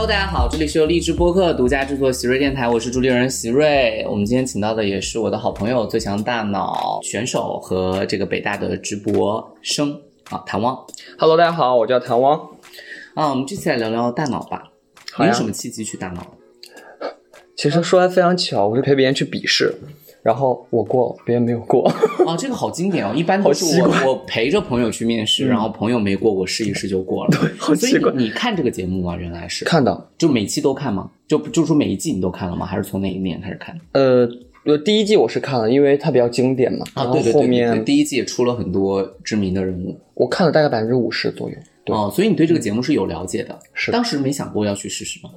Hello，大家好，这里是由荔枝播客独家制作席瑞电台，我是主理人席瑞。我们今天请到的也是我的好朋友最强大脑选手和这个北大的直播生啊，谭汪 Hello，大家好，我叫谭汪。啊。我们这次来聊聊大脑吧。好你有什么契机去大脑？其实说来非常巧，我是陪别人去笔试，然后我过，别人没有过。啊，这个好经典哦，一般都是我我陪着朋友去面试，然后朋友没过，我试一试就过了。对好所以奇怪你你看这个节目吗？原来是看的，就每期都看吗？就就说每一季你都看了吗？还是从哪一年开始看？呃，呃，第一季我是看了，因为它比较经典嘛。啊，对对对对对，后面第一季也出了很多知名的人物。我看了大概百分之五十左右。对，哦，所以你对这个节目是有了解的。是当时没想过要去试试吗？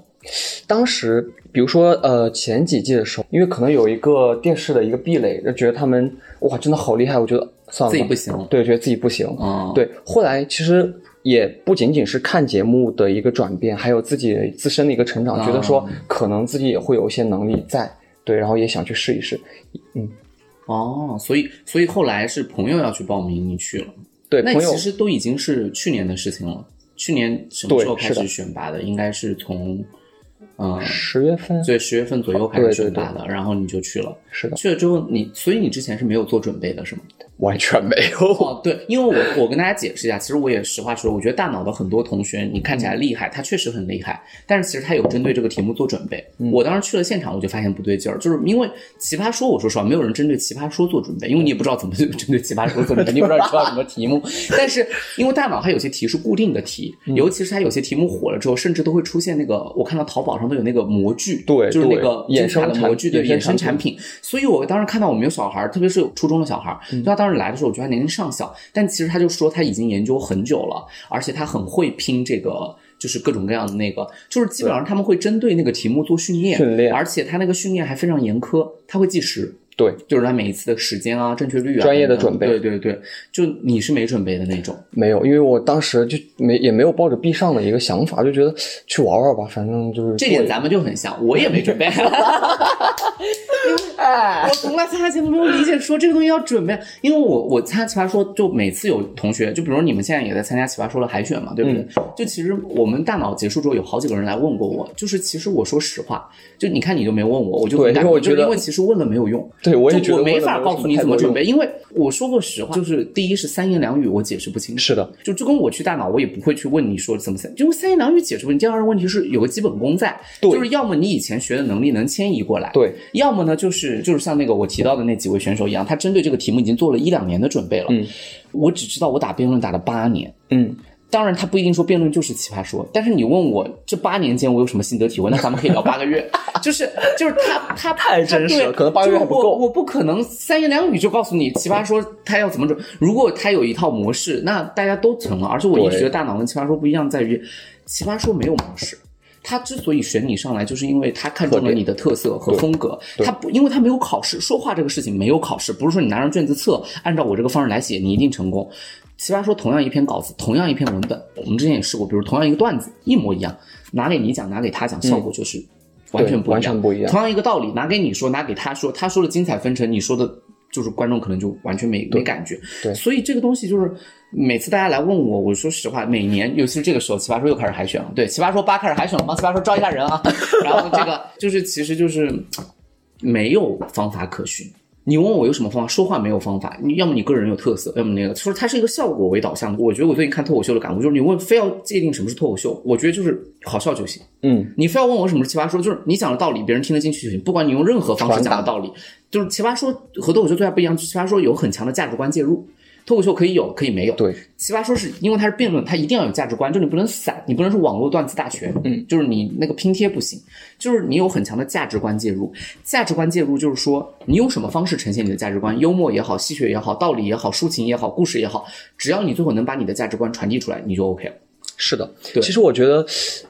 当时比如说呃前几季的时候，因为可能有一个电视的一个壁垒，就觉得他们哇真的好厉害，我觉得算了吧，自己不行。对，觉得自己不行。嗯，对，后来其实也不仅仅是看节目的一个转变，还有自己自身的一个成长，啊觉得说可能自己也会有一些能力在，对，然后也想去试一试。嗯哦，所以所以后来是朋友要去报名，你去了。对，朋友那其实都已经是去年的事情了。去年什么时候开始选拔的？应该是从，嗯、十月份对，十月份左右开始选拔的，然后你就去了。是的，去了之后你，所以你之前是没有做准备的，是吗？完全没有。哦，对，因为我我跟大家解释一下，其实我也实话实说，我觉得大脑的很多同学，你看起来厉害，他确实很厉害，但是其实他有针对这个题目做准备。我当时去了现场，我就发现不对劲儿，就是因为奇葩说，我说实话，没有人针对奇葩说做准备，因为你也不知道怎么针对奇葩说做准备，你也不知道知道什么题目。但是因为大脑它有些题是固定的题，尤其是它有些题目火了之后，甚至都会出现那个，我看到淘宝上都有那个模具，对就是那个衍生的模产具对衍衍生产品。所以我当时看到我们有小孩，特别是有初中的小孩他当时来的时候，我觉得他年龄尚小，但其实他就说他已经研究很久了，而且他很会拼这个。就是各种各样的那个，就是基本上他们会针对那个题目做训练，训练而且他那个训练还非常严苛，他会计时，对，就是他每一次的时间啊、正确率啊，专业的准备对对对，就你是没准备的那种，没有，因为我当时就没也没有抱着必上的一个想法，就觉得去玩玩吧，反正就是这点咱们就很像，我也没准备。哎。我从来参加节目没有理解说这个东西要准备，因为我我参加奇葩说，就每次有同学，就比如说你们现在也在参加奇葩说的海选嘛，对不对？就其实我们大脑结束之后，有好几个人来问过我，就是其实我说实话，就你看你就没问我，我就因为我觉得因为其实问了没有用，对我也觉得我没法告诉你怎么准备，因为我说过实话，就是第一是三言两语我解释不清楚，是的，就就跟我去大脑，我也不会去问你说怎么三，因为三言两语解释不清。第二个问题是有个基本功在，对就是要么你以前学的能力能迁移过来，对，要么呢就是就是像那个我提到的那几位选手一样，他针对这个题目已经做了一两年的准备了。嗯，我只知道我打辩论打了八年。嗯，当然，他不一定说辩论就是奇葩说，但是你问我这八年间我有什么心得体会，那咱们可以聊八个月。就是就是他他太真实了可能八个月还不够我不可能三言两语就告诉你奇葩说他要怎么准。如果他有一套模式，那大家都成了。而且我一直觉得大脑跟奇葩说不一样，在于奇葩说没有模式。他之所以选你上来，就是因为他看中了你的特色和风格。他不，因为他没有考试，说话这个事情没有考试，不是说你拿张卷子测，按照我这个方式来写，你一定成功。奇葩说同样一篇稿子，同样一篇文本，我们之前也试过，比如同样一个段子，一模一样，拿给你讲，拿给他讲，效果就是完全不一样。嗯完全不一样同样一个道理，拿给你说，拿给他说，他说的精彩纷呈，你说的就是观众可能就完全没没感觉。对所以这个东西就是每次大家来问我，我说实话，每年尤其是这个时候，奇葩说又开始海选了。对，奇葩说八开始海选了，帮奇葩说招一下人啊。然后这个就是其实就是没有方法可循。你问我有什么方法？说话没有方法，你要么你个人有特色，要么那个，就是它是一个效果为导向的。我觉得我最近看脱口秀的感悟就是，你问非要界定什么是脱口秀，我觉得就是好笑就行。嗯，你非要问我什么是奇葩说，就是你讲的道理，别人听得进去就行。不管你用任何方式讲的道理，就是奇葩说和脱口秀最大不一样，就是奇葩说有很强的价值观介入，脱口秀可以有，可以没有。对，奇葩说是因为它是辩论，它一定要有价值观，就你不能散，你不能是网络段子大全，嗯，就是你那个拼贴不行，就是你有很强的价值观介入。价值观介入就是说，你用什么方式呈现你的价值观，幽默也好，戏谑也好，道理也好，抒情也好，故事也好，只要你最后能把你的价值观传递出来，你就 OK 了。是的。对其实我觉得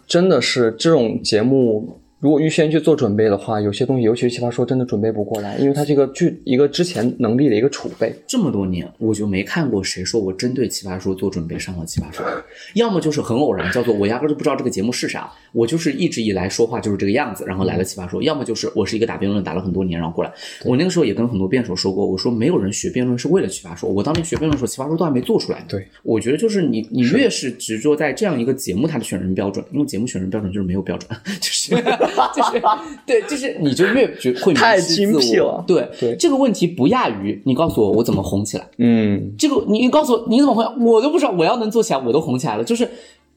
真的是这种节目如果预先去做准备的话，有些东西，尤其是奇葩说，真的准备不过来，因为它这个具一个之前能力的一个储备。这么多年，我就没看过谁说我针对奇葩说做准备上了奇葩说，要么就是很偶然，叫做我压根就不知道这个节目是啥，我就是一直以来说话就是这个样子，然后来了奇葩说；要么就是我是一个打辩论打了很多年，然后过来。我那个时候也跟很多辩手说过，我说没有人学辩论是为了奇葩说，我当年学辩论的时候，奇葩说都还没做出来。对，我觉得就是你你越是执着在这样一个节目它的选人标准，因为节目选人标准就是没有标准，就是 就是对，就是你就越觉会迷太精辟我了对对这个问题不亚于你告诉我我怎么红起来。嗯，这个你告诉我你怎么红，我都不知道。我要能做起来，我都红起来了。就是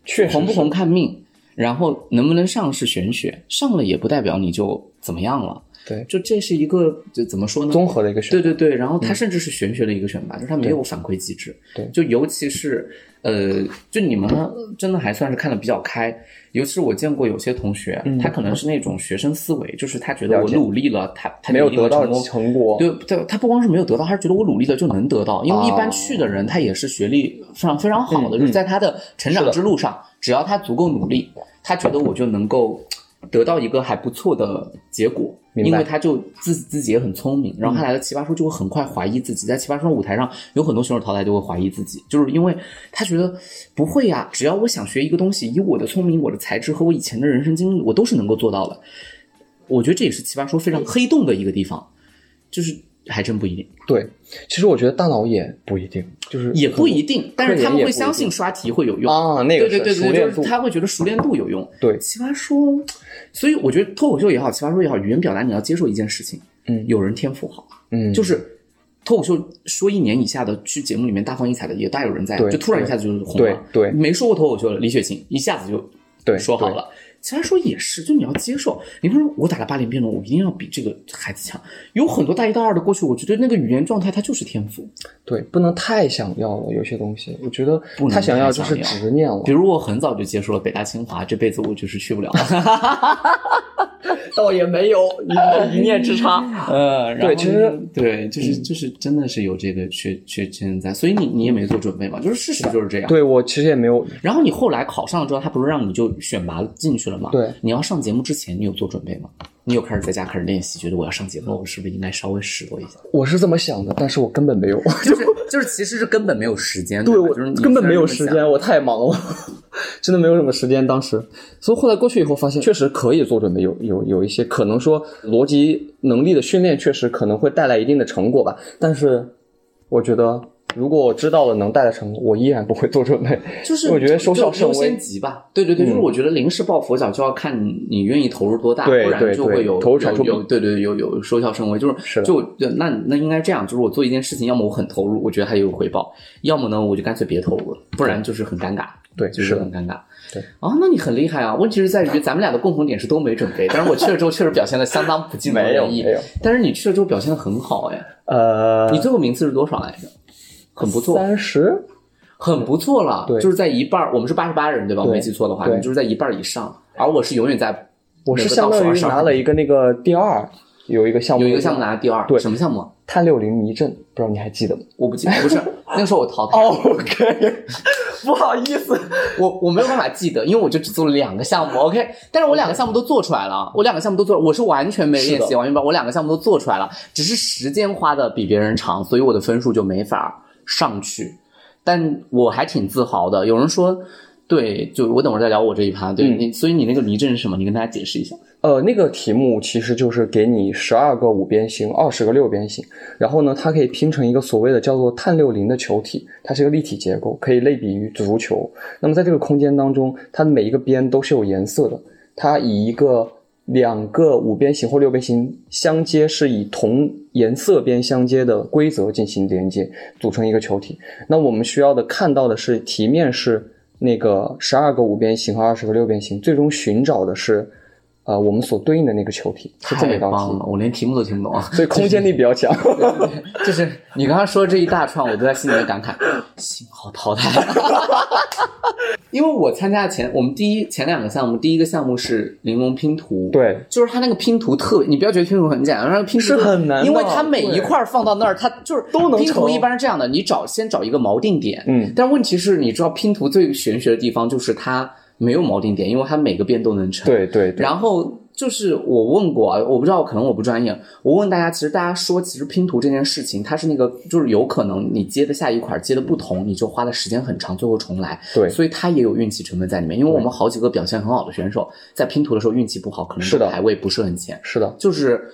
确实是红不红看命，然后能不能上是玄学，上了也不代表你就怎么样了。对，就这是一个就怎么说呢？综合的一个选对对对，然后它甚至是玄学的一个选拔，就是它没有反馈机制。对就尤其是呃，就你们真的还算是看得比较开。尤其是我见过有些同学，他可能是那种学生思维，就是他觉得我努力了，他他没有得到成功成果。对对，他不光是没有得到，他是觉得我努力了就能得到。因为一般去的人，他也是学历非常非常好的，嗯就是在他的成长之路上，只要他足够努力，他觉得我就能够得到一个还不错的结果。因为他就自自己也很聪明，然后他来了奇葩说就会很快怀疑自己，在奇葩说舞台上有很多选手淘汰就会怀疑自己，就是因为他觉得不会呀，只要我想学一个东西，以我的聪明、我的才智和我以前的人生经历，我都是能够做到的。我觉得这也是奇葩说非常黑洞的一个地方，就是还真不一定，对，其实我觉得大脑也不一定，就是也不一定，但是他们会相信刷题会有用。啊，那个对对对就是，他会觉得熟练度有用。对奇葩说，所以我觉得脱口秀也好，奇葩说也好，语言表达你要接受一件事情，嗯有人天赋好，嗯，就是脱口秀说一年以下的去节目里面大放异彩的也大有人在，对就突然一下子就是红对了。对没说过脱口秀的李雪琴一下子就对说好了。奇葩说也是，就你要接受。你比如说，我打了八年辩论，我一定要比这个孩子强。有很多大一、大二的过去，我觉得那个语言状态它就是天赋。对，不能太想要了，有些东西，我觉得不能太想要就是执念了比。如我很早就接受了北大清华，这辈子我就是去不了。倒也没有一一念之差。呃，然后对其实嗯对，就是就是真的是有这个缺缺陷在，所以你你也没做准备嘛，就是事实就是这样。对我其实也没有，然后你后来考上了之后，他不是让你就选拔进去了吗？对，你要上节目之前，你有做准备吗？你有开始在家开始练习，觉得我要上节目了，我是不是应该稍微拾掇一下？我是这么想的，但是我根本没有，就是 就是，其实是根本没有时间，对我吧就是根本没有时间，我太忙了，真的没有什么时间。当时，所以后来过去以后发现，确实可以做准备，有有有一些可能说逻辑能力的训练，确实可能会带来一定的成果吧。但是，我觉得如果我知道了能带来成功，我依然不会做准备。就是我觉得收效甚微先急。吧。对对对，就是我觉得临时抱佛脚就要看你你愿意投入多大，对不然就会有投入产出有有对对有有收效甚微，就是就那那应该这样，就是我做一件事情，要么我很投入，我觉得还有回报，要么呢我就干脆别投入了，不然就是很尴尬。对就是很尴尬。对啊，那你很厉害啊！问题是在于咱们俩的共同点是都没准备，但是我去了之后确实表现的相当不尽如 没有人意没有，但是你去了之后表现的很好哎，呃，你最后名次是多少来着？很不错，三十，很不错了，对。就是在一半儿，我们是八十八人对吧？我没记错的话，你就是在一半儿以上，而我是永远在我是相当于拿了一个那个第二，有一个项目，有一个项目拿了第二，对。什么项目啊？碳六零迷阵，不知道你还记得吗？我不记得，不是 那个时候我淘汰，OK，不好意思，我我没有办法记得，因为我就只做了两个项目，OK，但是我两个项目都做出来了，我两个项目都做，我是完全没练习，完全把我两个项目都做出来了，只是时间花的比别人长，所以我的分数就没法上去，但我还挺自豪的。有人说，对，就我等会儿再聊我这一趴，对、嗯你，所以你那个离阵是什么？你跟大家解释一下。呃，那个题目其实就是给你十二个五边形，二十个六边形，然后呢，它可以拼成一个所谓的叫做碳六零的球体，它是一个立体结构，可以类比于足球。那么在这个空间当中，它的每一个边都是有颜色的，它以一个两个五边形或六边形相接，是以同颜色边相接的规则进行连接，组成一个球体。那我们需要的看到的是题面是那个十二个五边形和二十个六边形，最终寻找的是。呃，我们所对应的那个球体是这么太一道题棒了，，我连题目都听不懂啊！所以空间力比较强。就是你刚刚说这一大串，我都在心里面感慨，幸好淘汰。因为我参加前，我们第一前两个项目，第一个项目是玲珑拼图，，对，就是它那个拼图特别，你不要觉得拼图很简单，那个拼图是很难因为它每一块放到那儿，它就是都能拼图成一般是这样的，你找先找一个锚定点，嗯，但问题是，你知道拼图最玄学的地方就是它没有锚定点，因为它每个边都能成，对对对，然后就是我问过啊，我不知道，可能我不专业。我问大家，其实大家说，其实拼图这件事情，它是那个，就是有可能你接的下一块接的不同，你就花的时间很长，最后重来。对所以它也有运气成分在里面。因为我们好几个表现很好的选手，在拼图的时候运气不好，可能是的排位不是很前。是的，就是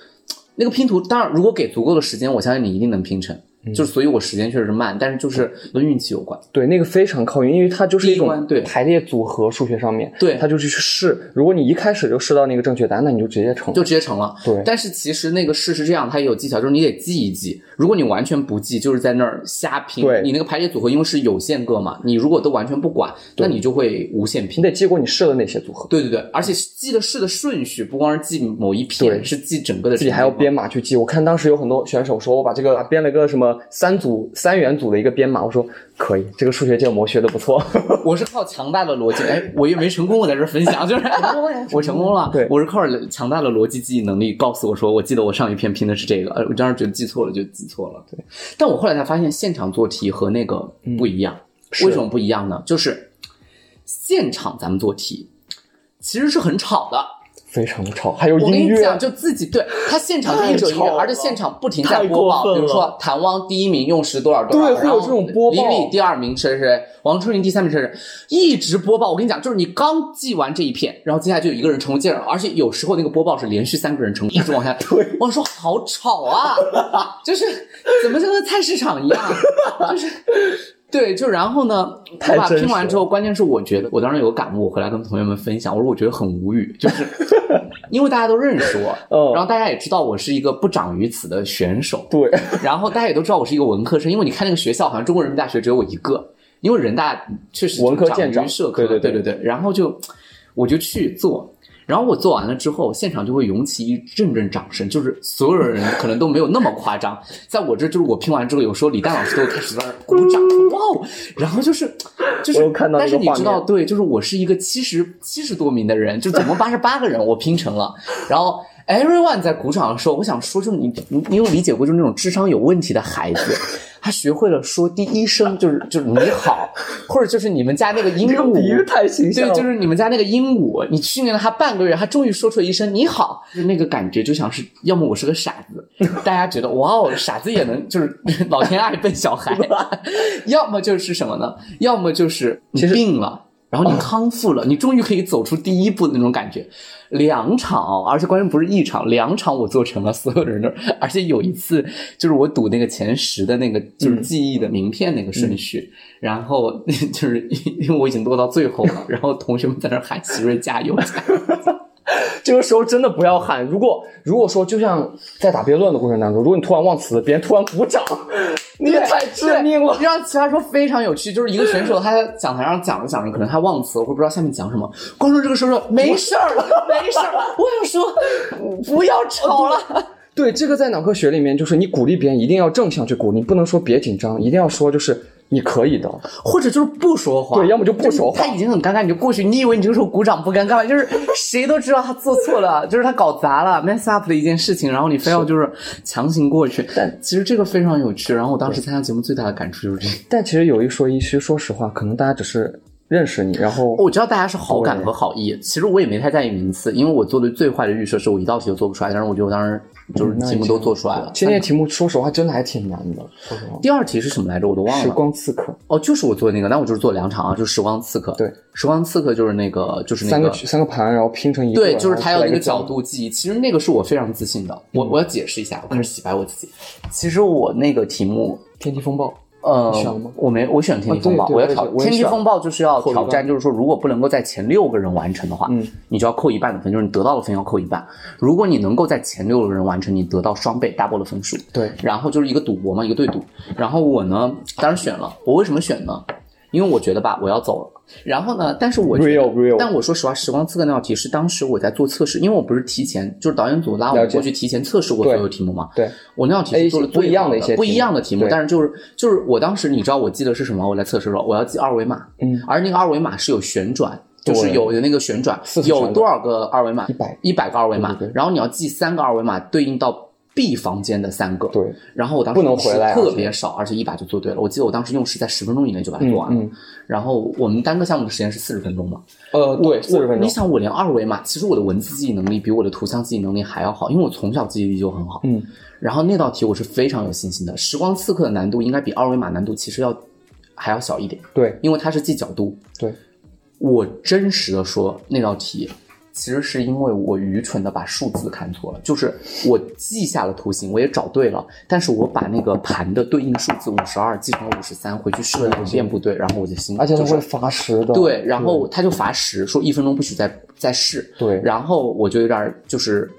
那个拼图，当然如果给足够的时间，我相信你一定能拼成。嗯就是所以，我时间确实是慢，但是就是跟运气有关。对，那个非常靠运，因为它就是一种对排列组合，数学上面，对它就是去试。如果你一开始就试到那个正确答案，那你就直接成。就直接成了。对但是其实那个试是这样，它也有技巧，就是你得记一记。如果你完全不记，就是在那儿瞎拼，对你那个排列组合因为是有限个嘛，你如果都完全不管，那你就会无限拼。你得记过你试了哪些组合，对对对，而且记的试的顺序不光是记某一片，对是记整个的。自己还要编。码去记。我看当时有很多选手说，我把这个编了个什么三组三元组的一个编码，我说可以，这个数学建模学的不错。我是靠强大的逻辑，哎，我又没成功，我在这分享，就是我成功了。对我是靠着强大的逻辑记忆能力告诉我说，我记得我上一篇拼的是这个，呃，我当时觉得记错了就记错了。对，但我后来才发现，现场做题和那个不一样。是为什么不一样呢？就是现场咱们做题其实是很吵的。非常的吵，还有我跟你讲，，就自己对他现场就一直有音乐，而且现场不停在播报，比如说谭汪第一名用时多少多少，对会有这种播报李李第二名谁谁谁，王春林第三名谁谁，一直播报。我跟你讲，就是你刚记完这一片，然后接下来就有一个人成功接着，而且有时候那个播报是连续三个人成功，一直往下。对，我说好吵啊，就是怎么像个菜市场一样，就是。对，就然后呢，我把拼完之后，关键是我觉得我当时有个感悟，我回来跟同学们分享，我说我觉得很无语，就是 因为大家都认识我，嗯然后大家也知道我是一个不长于此的选手，对，然后大家也都知道我是一个文科生，因为你看那个学校，好像中国人民大学只有我一个，因为人大确实文科长于见长社科，对对对对对然后就我就去做。然后我做完了之后，现场就会涌起一阵阵掌声，就是所有人可能都没有那么夸张，在我这就是我拼完之后，有时候李诞老师都会开始在那鼓掌，哇哦，然后就是就是，但是你知道，对，就是我是一个七十七十多名的人，就总共八十八个人，我拼成了，然后 everyone 在鼓掌的时候，我想说，就是你你你有理解过，就是那种智商有问题的孩子，他学会了说第一声就是就是你好，或者就是你们家那个鹦鹉，比喻太形象对，就是你们家那个鹦鹉，你训练了它半个月，它终于说出了一声“你好”，就那个感觉就像是，要么我是个傻子，大家觉得哇哦，傻子也能，就是老天爱笨小孩，要么就是什么呢？要么就是你病了。然后你康复了，你终于可以走出第一步的那种感觉。两场哦，而且关键不是一场，两场我做成了，所有的人都，而且有一次就是我赌那个前十的那个就是记忆的名片那个顺序，然后 就是因为我已经落到最后了，然后同学们在那喊奇瑞加油加油，这个时候真的不要喊。如果如果说就像在打辩论的过程当中，如果你突然忘词，别人突然鼓掌，你也太致命了。让其他说非常有趣，就是一个选手他在讲台上讲着讲着，可能他忘词，或者不知道下面讲什么，观众这个时候说没事儿了，没事儿，我想说不要吵了。对，这个在脑科学里面，就是你鼓励别人一定要正向去鼓励，不能说别紧张，一定要说就是你可以的。或者就是不说话，对要么就不说话他已经很尴尬，你就过去，你以为你这个时候鼓掌不尴尬吗？就是谁都知道他做错了，就是他搞砸了，mess up 的一件事情，然后你非要就是强行过去。但其实这个非常有趣，然后我当时参加节目最大的感触就是这个。但其实有一说一，其实说实话，可能大家只是认识你，然后我知道大家是好感和好意，其实我也没太在意名次，因为我做的最坏的预设是我一道题都做不出来，但是我觉得我当时就是题目都做出来了。其实那些题目说实话真的还挺难的。说实话，第二题是什么来着？我都忘了时。光刺客哦，就是我做的那个，那我就是做两场啊，就是时光刺客。对，时光刺客就是那个，就是那三个个。三个盘，然后拼成一个，对，就是他要那个角度记忆，其实那个是我非常自信的。我我要解释一下，我开始洗白我自己。其实我那个题目，天气风暴。呃选，我没，我选天气风暴，我要挑天气风暴，就是要挑战，就是说，如果不能够在前六个人完成的话，嗯，你就要扣一半的分，就是你得到的分要扣一半。如果你能够在前六个人完成，你得到双倍 double 的分数。对，然后就是一个赌博嘛，一个对赌。然后我呢，当然选了。我为什么选呢？因为我觉得吧，我要走了。然后呢，但是我觉得 Real, real 但我说实话，时光刺客那道题是当时我在做测试，因为我不是提前，就是导演组拉我过去提前测试过所有题目嘛。对，我那道题是做了不一样的一些不一样的题目，但是就是就是我当时你知道我记得是什么？我来测试的时候，我要记二维码，嗯，而那个二维码是有旋转。就是有有那个旋转有多少个二维码？100一百个二维码然后你要记三个二维码对应到 B 房间的三个，对，然后我当时不能回来啊特别少，而且一把就做对了。我记得我当时用时在十分钟以内就把它做完了。嗯然后我们单个项目的时间是四十分钟嘛，呃，对，四十分钟。你想，我连二维码，其实我的文字记忆能力比我的图像记忆能力还要好，因为我从小记忆力就很好。嗯，然后那道题我是非常有信心的，时光刺客的难度应该比二维码难度其实要还要小一点，对因为它是记角度。对，我真实的说，那道题其实是因为我愚蠢的把数字看错了，就是我记下了图形，我也找对了，但是我把那个盘的对应数字五十二记成了五十三，回去试了两遍不对，然后我就心就是而且他会罚时的。对，然后他就罚时，说一分钟不许再再试。对然后我就有点儿就是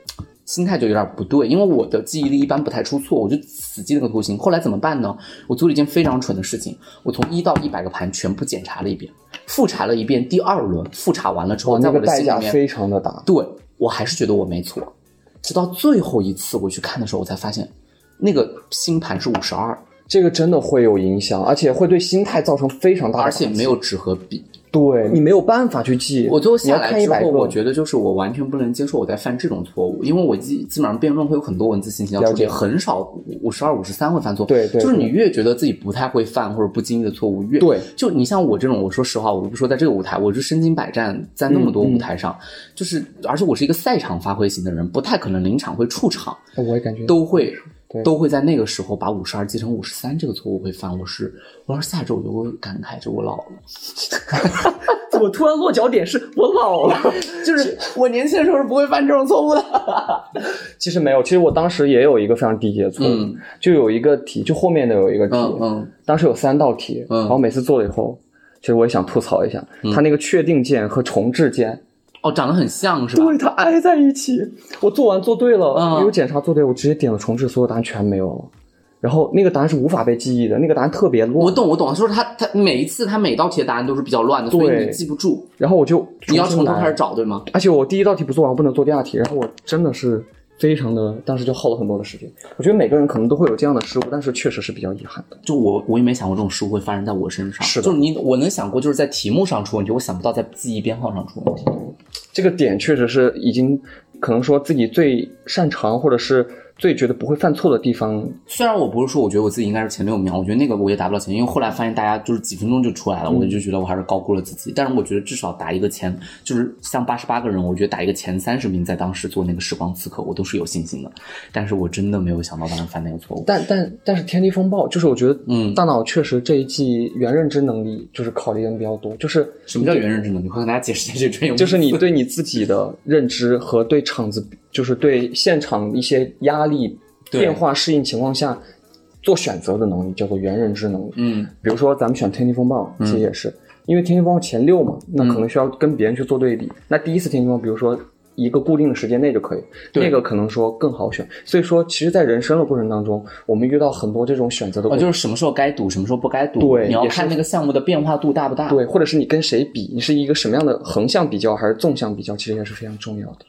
心态就有点不对，因为我的记忆力一般不太出错，我就死记那个图形。后来怎么办呢？我做了一件非常蠢的事情，我从一到一百个盘全部检查了一遍，复查了一遍。第二轮复查完了之后，在我那个代的心里面，价非常的大。对我还是觉得我没错。直到最后一次我去看的时候，我才发现那个星盘是五十二，这个真的会有影响，而且会对心态造成非常大的而且没有纸和笔。对你没有办法去记。我最后下来之后，我觉得就是我完全不能接受我在犯这种错误，因为我基基本上辩论会有很多文字信息要处理，很少五十二、五十三会犯错。对对就是你越觉得自己不太会犯或者不经意的错误，越对。就你像我这种，我说实话，我不说在这个舞台，我是身经百战，在那么多嗯舞台上，就是而且我是一个赛场发挥型的人，不太可能临场会出场，我也感觉都会对都会在那个时候把五十二记成五十三这个错误会犯。我是我要是下周我就会感慨，就我老了。怎么突然落脚点是我老了？就是我年轻的时候是不会犯这种错误的。其实没有，其实我当时也有一个非常低级的错误，嗯就有一个题，就后面的有一个题，嗯嗯当时有三道题，嗯然后每次做了以后，其实我也想吐槽一下，它那个确定键和重置键，哦，长得很像是吧？对，它挨在一起。我做完做对了，嗯没有检查做对，我直接点了重置，所有答案全没有了。然后那个答案是无法被记忆的，那个答案特别乱，我懂，我懂，就是他他每一次他每道题的答案都是比较乱的，所以对你记不住，然后我就你要从头开始找，对吗？而且我第一道题不做完，我不能做第二题，然后我真的是非常的，当时就耗了很多的时间。我觉得每个人可能都会有这样的失误，但是确实是比较遗憾的。就我我也没想过这种失误会发生在我身上，是的就是你我能想过就是在题目上出问题，我想不到在记忆编号上出问题。这个点确实是已经可能说自己最擅长或者是最觉得不会犯错的地方。虽然我不是说我觉得我自己应该是前六名，我觉得那个我也达不到前，因为后来发现大家就是几分钟就出来了，我就觉得我还是高估了自己。但是我觉得至少打一个前，就是像八十八个人，我觉得打一个前三十名，在当时做那个时光刺客，我都是有信心的。但是我真的没有想到当时犯那个错误。但但但是天地风暴就是我觉得，嗯大脑确实这一季原认知能力就是考虑的比较多，就是什么叫原认知能力？会跟大家解释一下这个专业。就是你对你自己的认知和对场子，就是对现场一些压力变化适应情况下做选择的能力，叫做原认知能力。嗯比如说咱们选天气风暴，其实也是、因为天气风暴前六嘛，那可能需要跟别人去做对比。那第一次天气风暴，比如说一个固定的时间内就可以，那个可能说更好选。所以说，其实，在人生的过程当中，我们遇到很多这种选择的过哦，就是什么时候该赌，什么时候不该赌。对你要看那个项目的变化度大不大。对，或者是你跟谁比，你是一个什么样的横向比较还是纵向比较，其实也是非常重要的。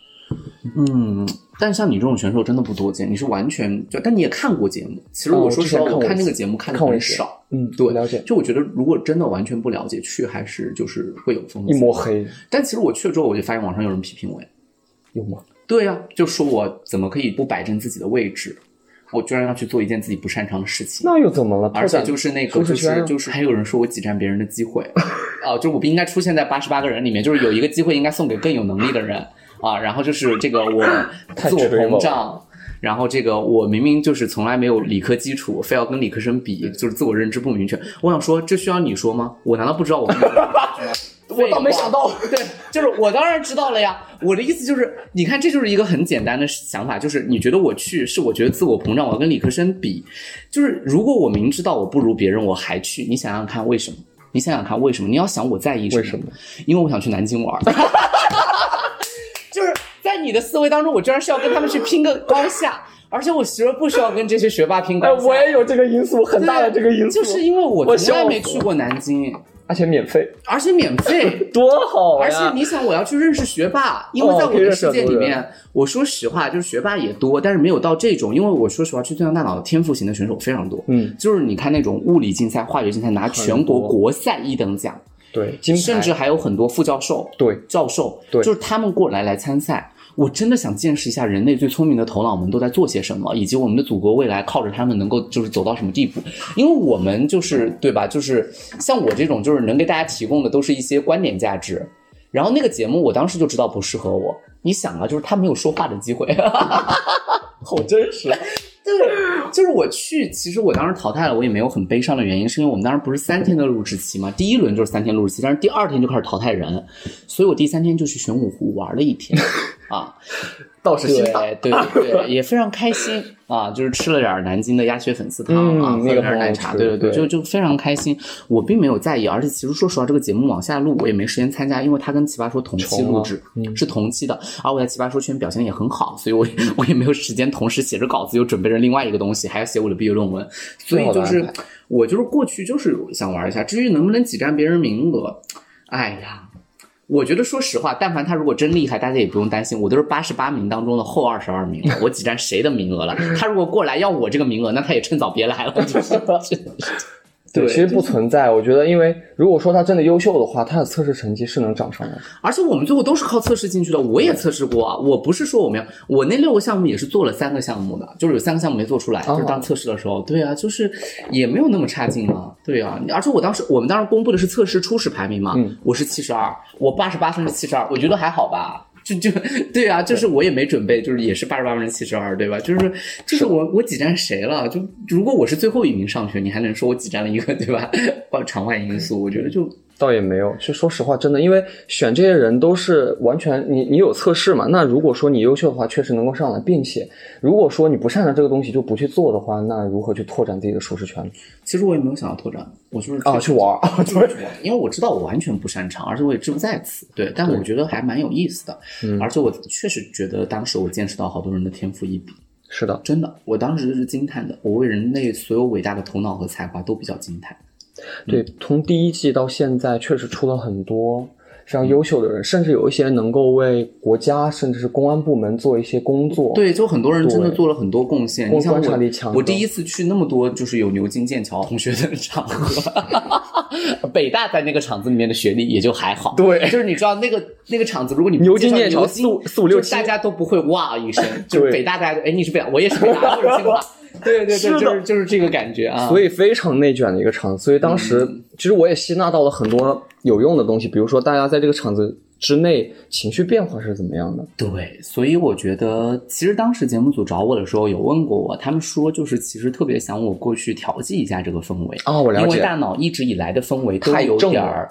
嗯，但像你这种选手真的不多见，你是完全就，但你也看过节目。其实哦我说实话，我看那个节目看的很少。嗯，对，了解。就我觉得，如果真的完全不了解，去还是就是会有风险。一抹黑但其实我去了之后，我就发现网上有人批评我呀。有吗？对呀、就说我怎么可以不摆正自己的位置，我居然要去做一件自己不擅长的事情。那又怎么了？而且就是那个，就是就是，还有人说我挤占别人的机会，啊，就我不应该出现在八十八个人里面，就是有一个机会应该送给更有能力的人啊。然后就是这个我 自我膨胀，然后这个我明明就是从来没有理科基础，非要跟理科生比，就是自我认知不明确。我想说，这需要你说吗？我难道不知道我？我倒没想到对，就是我当然知道了呀。我的意思就是，你看，这就是一个很简单的想法，就是你觉得我去是我觉得自我膨胀，我要跟理科生比，就是如果我明知道我不如别人，我还去，你想想看为什么？你想想看为什么？你要想我在意什么？为什么？因为我想去南京玩 在你的思维当中，我居然是要跟他们去拼个高下，而且我其实不需要跟这些学霸拼哎，高下。我也有这个因素，很大的这个因素，就是因为我我从来没去过南京，而且免费，而且免费。多好啊！而且你想，我要去认识学霸，因为在我的世界里面，我说实话，就是学霸也多，但是没有到这种。因为我说实话，去最强大脑的天赋型的选手非常多。嗯，就是你看那种物理竞赛、化学竞赛拿全国国赛一等奖，对，金牌甚至还有很多副教授、对教授，对就是他们过来来参赛。我真的想见识一下人类最聪明的头脑们都在做些什么，以及我们的祖国未来靠着他们能够就是走到什么地步。因为我们就是对吧？就是像我这种，就是能给大家提供的都是一些观点价值。然后那个节目，我当时就知道不适合我。你想啊，就是他没有说话的机会，好真实。对，就是我去，其实我当时淘汰了，我也没有很悲伤的原因，是因为我们当时不是三天的录制期嘛，第一轮就是三天录制期，但是第二天就开始淘汰人，所以我第三天就去玄武湖玩了一天。啊。倒是对对对，也非常开心啊！就是吃了点南京的鸭血粉丝汤啊，喝了点奶茶，对对对，就就非常开心。我并没有在意，而且其实说实话，这个节目往下录我也没时间参加，因为它跟奇葩说同期录制是同期的，而我在奇葩说圈表现也很好，所以我我也没有时间同时写着稿子又准备着另外一个东西，还要写我的毕业论文，所以就是我就是过去就是想玩一下，至于能不能挤占别人名额，哎呀。我觉得，说实话，但凡他如果真厉害，大家也不用担心。我都是八十八名当中的后二十二名了，我挤占谁的名额了？他如果过来要我这个名额，那他也趁早别来了。对，其实不存在。我觉得，因为如果说他真的优秀的话，他的测试成绩是能涨上来。而且我们最后都是靠测试进去的。我也测试过啊，我不是说我们要，我那六个项目也是做了三个项目的，就是有三个项目没做出来，就是当测试的时候。对啊，就是也没有那么差劲啊。对啊，而且我当时我们当时公布的是测试初始排名嘛，我是七十二，我八十八分是七十二，我觉得还好吧。就就对啊，就是我也没准备，就是也是八十八分之七十二，对吧？就是就是我我挤占谁了？就如果我是最后一名上去，你还能说我挤占了一个，对吧？场外因素，我觉得就。倒也没有，其实说实话，真的，因为选这些人都是完全你你有测试嘛。那如果说你优秀的话，确实能够上来，并且如果说你不擅长这个东西就不去做的话，那如何去拓展自己的舒适圈？其实我也没有想要拓展，我就是啊去玩啊，就是玩因为我知道我完全不擅长，而且我也志不在此。对，但我觉得还蛮有意思的，而且我确实觉得当时我见识到好多人的天赋异禀。是的，真的，我当时是惊叹的，我为人类所有伟大的头脑和才华都比较惊叹。对，从第一季到现在，确实出了很多非常优秀的人，甚至有一些能够为国家，甚至是公安部门做一些工作。对，就很多人真的做了很多贡献。你像观察力强，我第一次去那么多就是有牛津、剑桥同学的场合，北大在那个场子里面的学历也就还好。对，就是你知道那个那个场子，如果你牛津、剑桥四五四五六七，大家都不会哇一声。就是北大，大家哎，你是北大，我也是北大，或者清华。对对对，就是就是这个感觉啊，所以非常内卷的一个场子。所以当时其实我也吸纳到了很多有用的东西，比如说大家在这个场子之内情绪变化是怎么样的。对，所以我觉得其实当时节目组找我的时候有问过我，他们说就是其实特别想我过去调剂一下这个氛围啊，我了解。因为大脑一直以来的氛围都有点儿，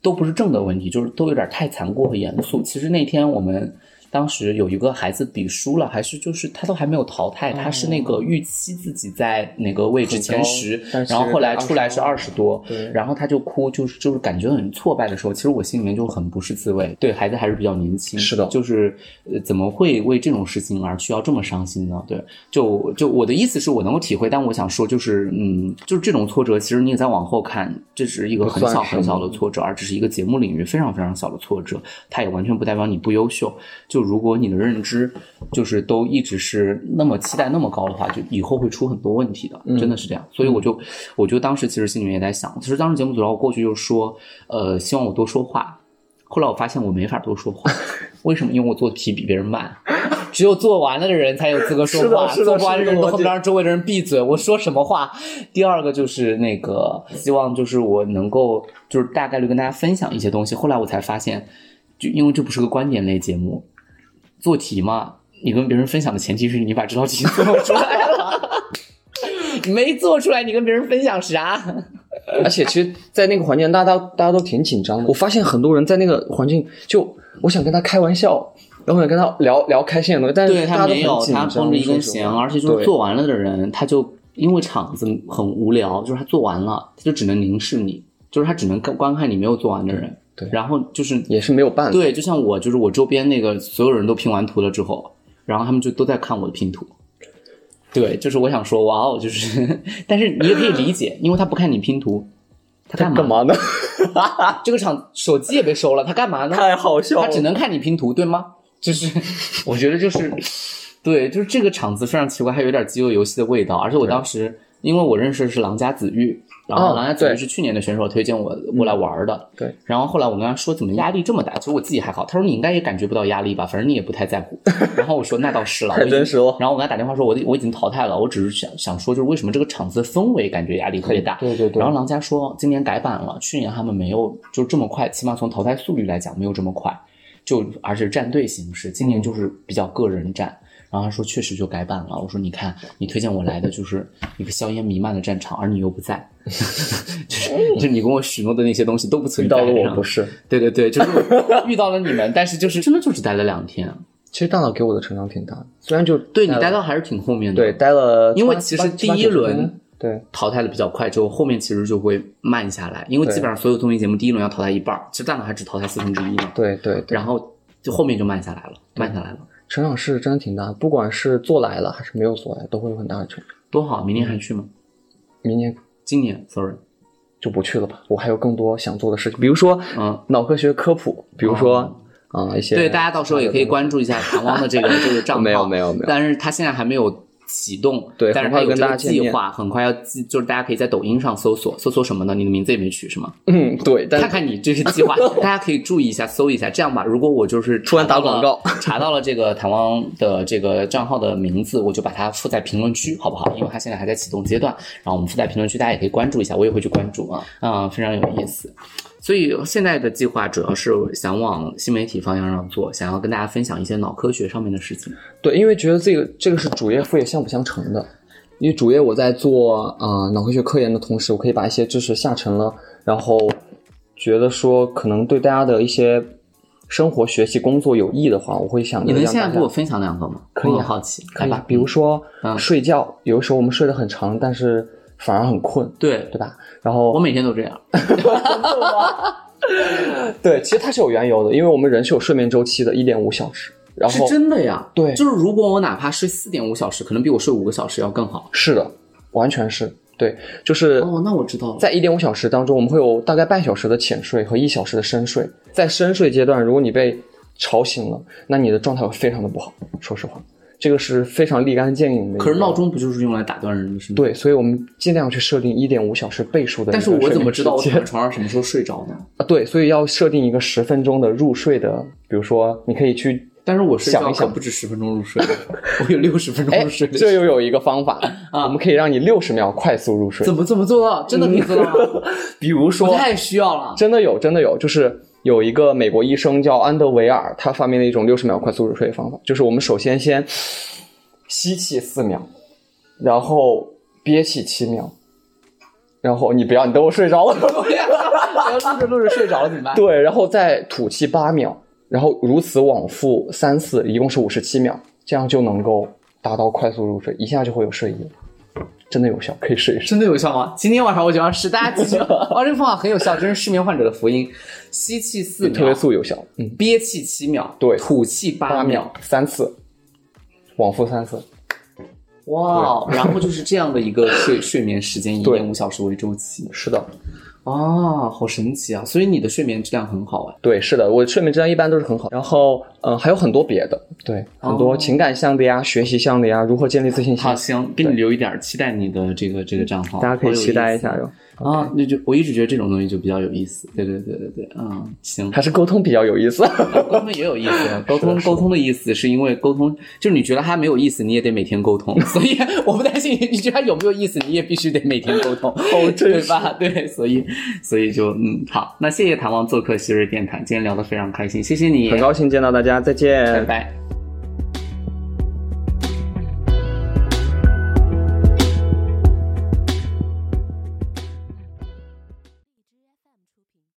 都不是正的问题，就是都有点太残酷和严肃。其实那天我们。当时有一个孩子比输了，还是就是他都还没有淘汰，他是那个预期自己在哪个位置前十，然后后来出来是二十多，然后他就哭，就是就是感觉很挫败的时候，其实我心里面就很不是滋味。对孩子还是比较年轻，是的，就是呃怎么会为这种事情而需要这么伤心呢？对，就就我的意思是我能够体会，但我想说就是嗯，就是这种挫折，其实你也在往后看，这是一个很小很小的挫折，而只是一个节目领域非常非常小的挫折，它也完全不代表你不优秀。就如果你的认知就是都一直是那么期待那么高的话，就以后会出很多问题的，真的是这样。所以我就，我就当时其实心里面也在想，其实当时节目组让我过去就说，呃，希望我多说话。后来我发现我没法多说话，为什么？因为我做题比别人慢，只有做完了的人才有资格说话，做不完的人都恨不让周围的人闭嘴。我说什么话？第二个就是那个，希望就是我能够就是大概率跟大家分享一些东西。后来我才发现，就因为这不是个观点类节目。做题嘛，你跟别人分享的前提是你把这道题 做出来了，没做出来，你跟别人分享啥？而且其实，在那个环境，大家大家都挺紧张的。我发现很多人在那个环境，就我想跟他开玩笑，然后想跟他聊聊开心的东西，但是他没有，他绷着一根弦，而且就是做完了的人，他就因为场子很无聊，就是他做完了，他就只能凝视你，就是他只能观看你没有做完的人。对，然后就是也是没有办法。对，就像我，就是我周边那个所有人都拼完图了之后，然后他们就都在看我的拼图。对，就是我想说，哇哦，就是，但是你也可以理解，因为他不看你拼图，他干嘛？干嘛呢？这个厂手机也被收了，他干嘛呢？太好笑了。他只能看你拼图，对吗？就是，我觉得就是，对，就是这个场子非常奇怪，还有点饥饿游戏的味道。而且我当时，因为我认识的是狼家子玉。然后狼家子是去年的选手推荐我过来玩的，对。然后后来我跟他说怎么压力这么大，其实我自己还好。他说你应该也感觉不到压力吧，反正你也不太在乎。然后我说那倒是了，我已经太真实了然后我跟他打电话说我我已经淘汰了，我只是想想说就是为什么这个场子氛围感觉压力特别大。对对对然后狼家说今年改版了，去年他们没有就这么快，起码从淘汰速率来讲没有这么快，就而且是战队形式，今年就是比较个人战。然后他说确实就改版了。我说你看，你推荐我来的就是一个硝烟弥漫的战场，而你又不在，就是就是你跟我许诺的那些东西都不存在。遇到了我不是。对对对，就是 遇到了你们，但是就是真的就只待了两天。其实大脑给我的成长挺大的，虽然就对你待到还是挺后面的，对，待了，因为其实第一轮对淘汰的比较快，之后后面其实就会慢下来，因为基本上所有综艺节目第一轮要淘汰一半，其实大脑还只淘汰四分之一嘛，对对对，然后就后面就慢下来了，慢下来了，成长是真的挺大，不管是做来了还是没有做来，都会有很大的成长。多好！明年还去吗？明年今年，sorry，就不去了吧，我还有更多想做的事情，比如说嗯，脑科学科普，比如说啊、一些对，大家到时候也可以关注一下唐汪的这个这个账号，没有没有没有但是他现在还没有启动，对但是很快跟他有这个大计划，很快要计，就是大家可以在抖音上搜索，搜索什么呢？你的名字也没取是吗？嗯对，但看看你这是计划，大家可以注意一下，搜一下。这样吧，如果我就是突然打广告，查到了这个台湾的这个账号的名字，我就把它附在评论区，好不好？因为它现在还在启动阶段，然后我们附在评论区，大家也可以关注一下，我也会去关注啊，啊、非常有意思。所以现在的计划主要是想往新媒体方向上做，想要跟大家分享一些脑科学上面的事情。对，因为觉得这个这个是主业副业相辅相成的。因为主业我在做啊、呃脑科学科研的同时，我可以把一些知识下沉了，然后觉得说可能对大家的一些生活、学习、工作有益的话，我会想你能现在给我分享两个吗？可以啊好奇，可以吧，比如说、嗯睡觉，有的时候我们睡得很长，但是反而很困，对对吧？然后我每天都这样。对，其实它是有缘由的，因为我们人是有睡眠周期的，一点五小时。然是真的呀，对就是如果我哪怕睡四点五小时，可能比我睡五个小时要更好。是的，完全是对，就是哦，那我知道了。在一点五小时当中，我们会有大概半小时的浅睡和一小时的深睡。在深睡阶段，如果你被吵醒了，那你的状态会非常的不好。说实话，这个是非常立竿见影的。可是闹钟不就是用来打断人的是吗？。对，所以我们尽量去设定一点五小时倍数的但是我怎么知道我躺在床上什么时候睡着呢？啊？对，所以要设定一个十分钟的入睡的，比如说你可以去。但是我睡觉想一想可不止十分钟入睡，我有六十分钟哎入睡。这又有一个方法啊，我们可以让你六十秒快速入睡怎。么怎么做到？真的可以做到吗？比如说，太需要了。真的有，真的有，就是有一个美国医生叫安德维尔，他发明了一种六十秒快速入睡的方法，就是我们首先先吸气四秒，然后憋气七秒，然后你不要，你等我睡着了，要录着录着睡着了怎么办？对，然后再吐气八秒，然后如此往复三次，一共是五十七秒，这样就能够达到快速入睡，一下就会有睡意了，真的有效，可以试一试。真的有效吗？今天晚上我就要试，大家记住，哇，这个方法很有效，真是失眠患者的福音。吸气四秒，特别速有效，嗯，憋气七秒，对吐气八八秒秒，三次，往复三次。哇，然后就是这样的一个睡睡眠时间，一点五小时为周期，是的，啊，好神奇啊！所以你的睡眠质量很好哎。对，是的，我睡眠质量一般都是很好。然后，嗯、还有很多别的，对，很多情感向的呀，学习向的呀，如何建立自信心好，，行，给你留一点，期待你的这个这个账号，大家可以期待一下哟。哟。啊，那就我一直觉得这种东西就比较有意思。对对对对对，嗯，行，还是沟通比较有意思。沟通也有意思。沟通沟通的意思是因为沟通，就是你觉得它没有意思，你也得每天沟通。所以我不担心你觉得它有没有意思，你也必须得每天沟通 对吧？对，所以所以就嗯好，那谢谢谭王做客希瑞电台，今天聊得非常开心，谢谢你，很高兴见到大家，再见，拜拜。